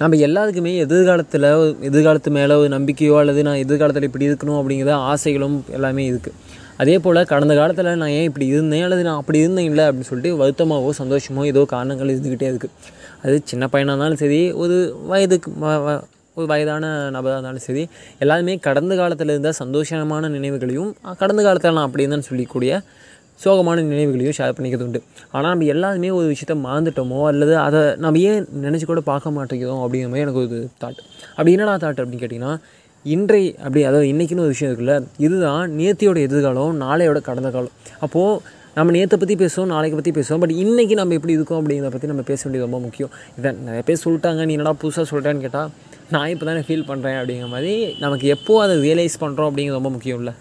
நம்ம எல்லாத்துக்குமே எதிர்காலத்தில் எதிர்காலத்து மேலே ஒரு நம்பிக்கையோ அல்லது நான் எதிர்காலத்தில் இப்படி இருக்கணும் அப்படிங்கிற ஆசைகளும் எல்லாமே இருக்குது அதே போல் கடந்த காலத்தில் நான் ஏன் இப்படி இருந்தேன் அல்லது நான் அப்படி இருந்தேன் இல்லை அப்படின்னு சொல்லிட்டு வருத்தமாகவோ சந்தோஷமோ ஏதோ காரணங்கள் இருந்துக்கிட்டே இருக்குது அது சின்ன பையனாக இருந்தாலும் சரி ஒரு வயதுக்கு ஒரு வயதான நபராக இருந்தாலும் சரி எல்லாருமே கடந்த காலத்தில் இருந்த சந்தோஷமான நினைவுகளையும் கடந்த காலத்தில் நான் அப்படி இருந்தேன்னு சொல்லிக்கூடிய சோகமான நினைவுகளையும் ஷேர் பண்ணிக்கிறது உண்டு ஆனால் நம்ம எல்லாருமே ஒரு விஷயத்த மறந்துட்டோமோ அல்லது அதை நம்ம ஏன் நினச்சி கூட பார்க்க மாட்டேங்கிறோம் அப்படிங்கிற மாதிரி எனக்கு ஒரு தாட் அப்படி என்னடா தாட் அப்படின்னு கேட்டிங்கன்னா இன்றை அப்படி அதாவது இன்றைக்குன்னு ஒரு விஷயம் இருக்குல்ல இதுதான் நேத்தியோட எதிர்காலம் நாளையோட கடந்த காலம். அப்போது நம்ம நேற்றை பற்றி பேசுவோம் நாளைக்கு பற்றி பேசுவோம் பட் இன்றைக்கி நம்ம எப்படி இருக்கோம் அப்படிங்கிறத பற்றி நம்ம பேச வேண்டியது ரொம்ப முக்கியம். இதை நிறைய பேர் சொல்லிட்டாங்க நீ என்னடா புதுசாக சொல்லிட்டேன்னு கேட்டால் நான் இப்போ தானே ஃபீல் பண்ணுறேன் அப்படிங்கிற மாதிரி நமக்கு எப்போது அதை ரியலைஸ் பண்ணுறோம் அப்படிங்கிறது ரொம்ப முக்கியம் இல்லை